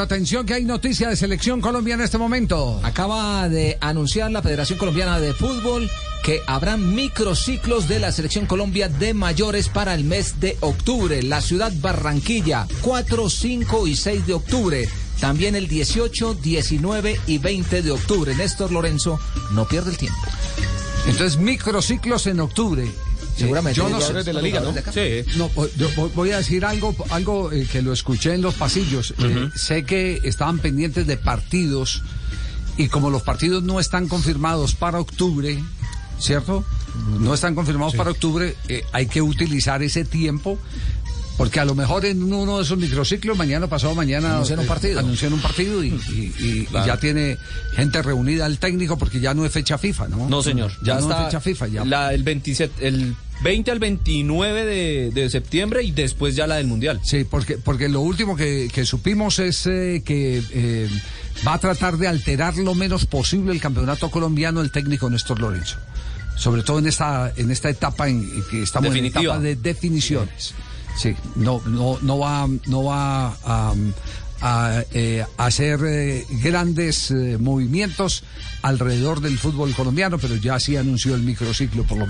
Pero atención que hay noticia de selección Colombia en este momento. Acaba de anunciar la Federación Colombiana de Fútbol que habrá microciclos de la Selección Colombia de mayores para el mes de octubre. La ciudad Barranquilla, 4, 5 y 6 de octubre. También el 18, 19 y 20 de octubre. Néstor Lorenzo no pierde el tiempo. Entonces, microciclos en octubre. Seguramente. Yo no Los sé. de la liga, ¿no? Sí. No, voy- yo voy- voy a decir algo, algo eh, que lo escuché en los pasillos. Eh, sé que estaban pendientes de partidos y como los partidos no están confirmados para octubre, ¿cierto? No están confirmados para octubre, eh, hay que utilizar ese tiempo. Porque a lo mejor en uno de esos microciclos, mañana pasado mañana. Anuncian un eh, partido. anuncian un partido y, y- y- y ya tiene gente reunida al técnico porque ya no es fecha FIFA, ¿no? No, señor. Ya no está. es fecha FIFA, ya. La, el, 27, el 20 al 29 de, de septiembre y después ya la del Mundial. Sí, porque, porque lo último que, que supimos es eh, que eh, va a tratar de alterar lo menos posible el campeonato colombiano el técnico Néstor Lorenzo. Sobre todo en esta, en esta etapa en, en que estamos Definitiva. en etapa de definiciones. Sí, no, no, no va, no va a, eh, hacer eh, grandes eh, movimientos alrededor del fútbol colombiano, pero ya sí anunció el microciclo por lo menos.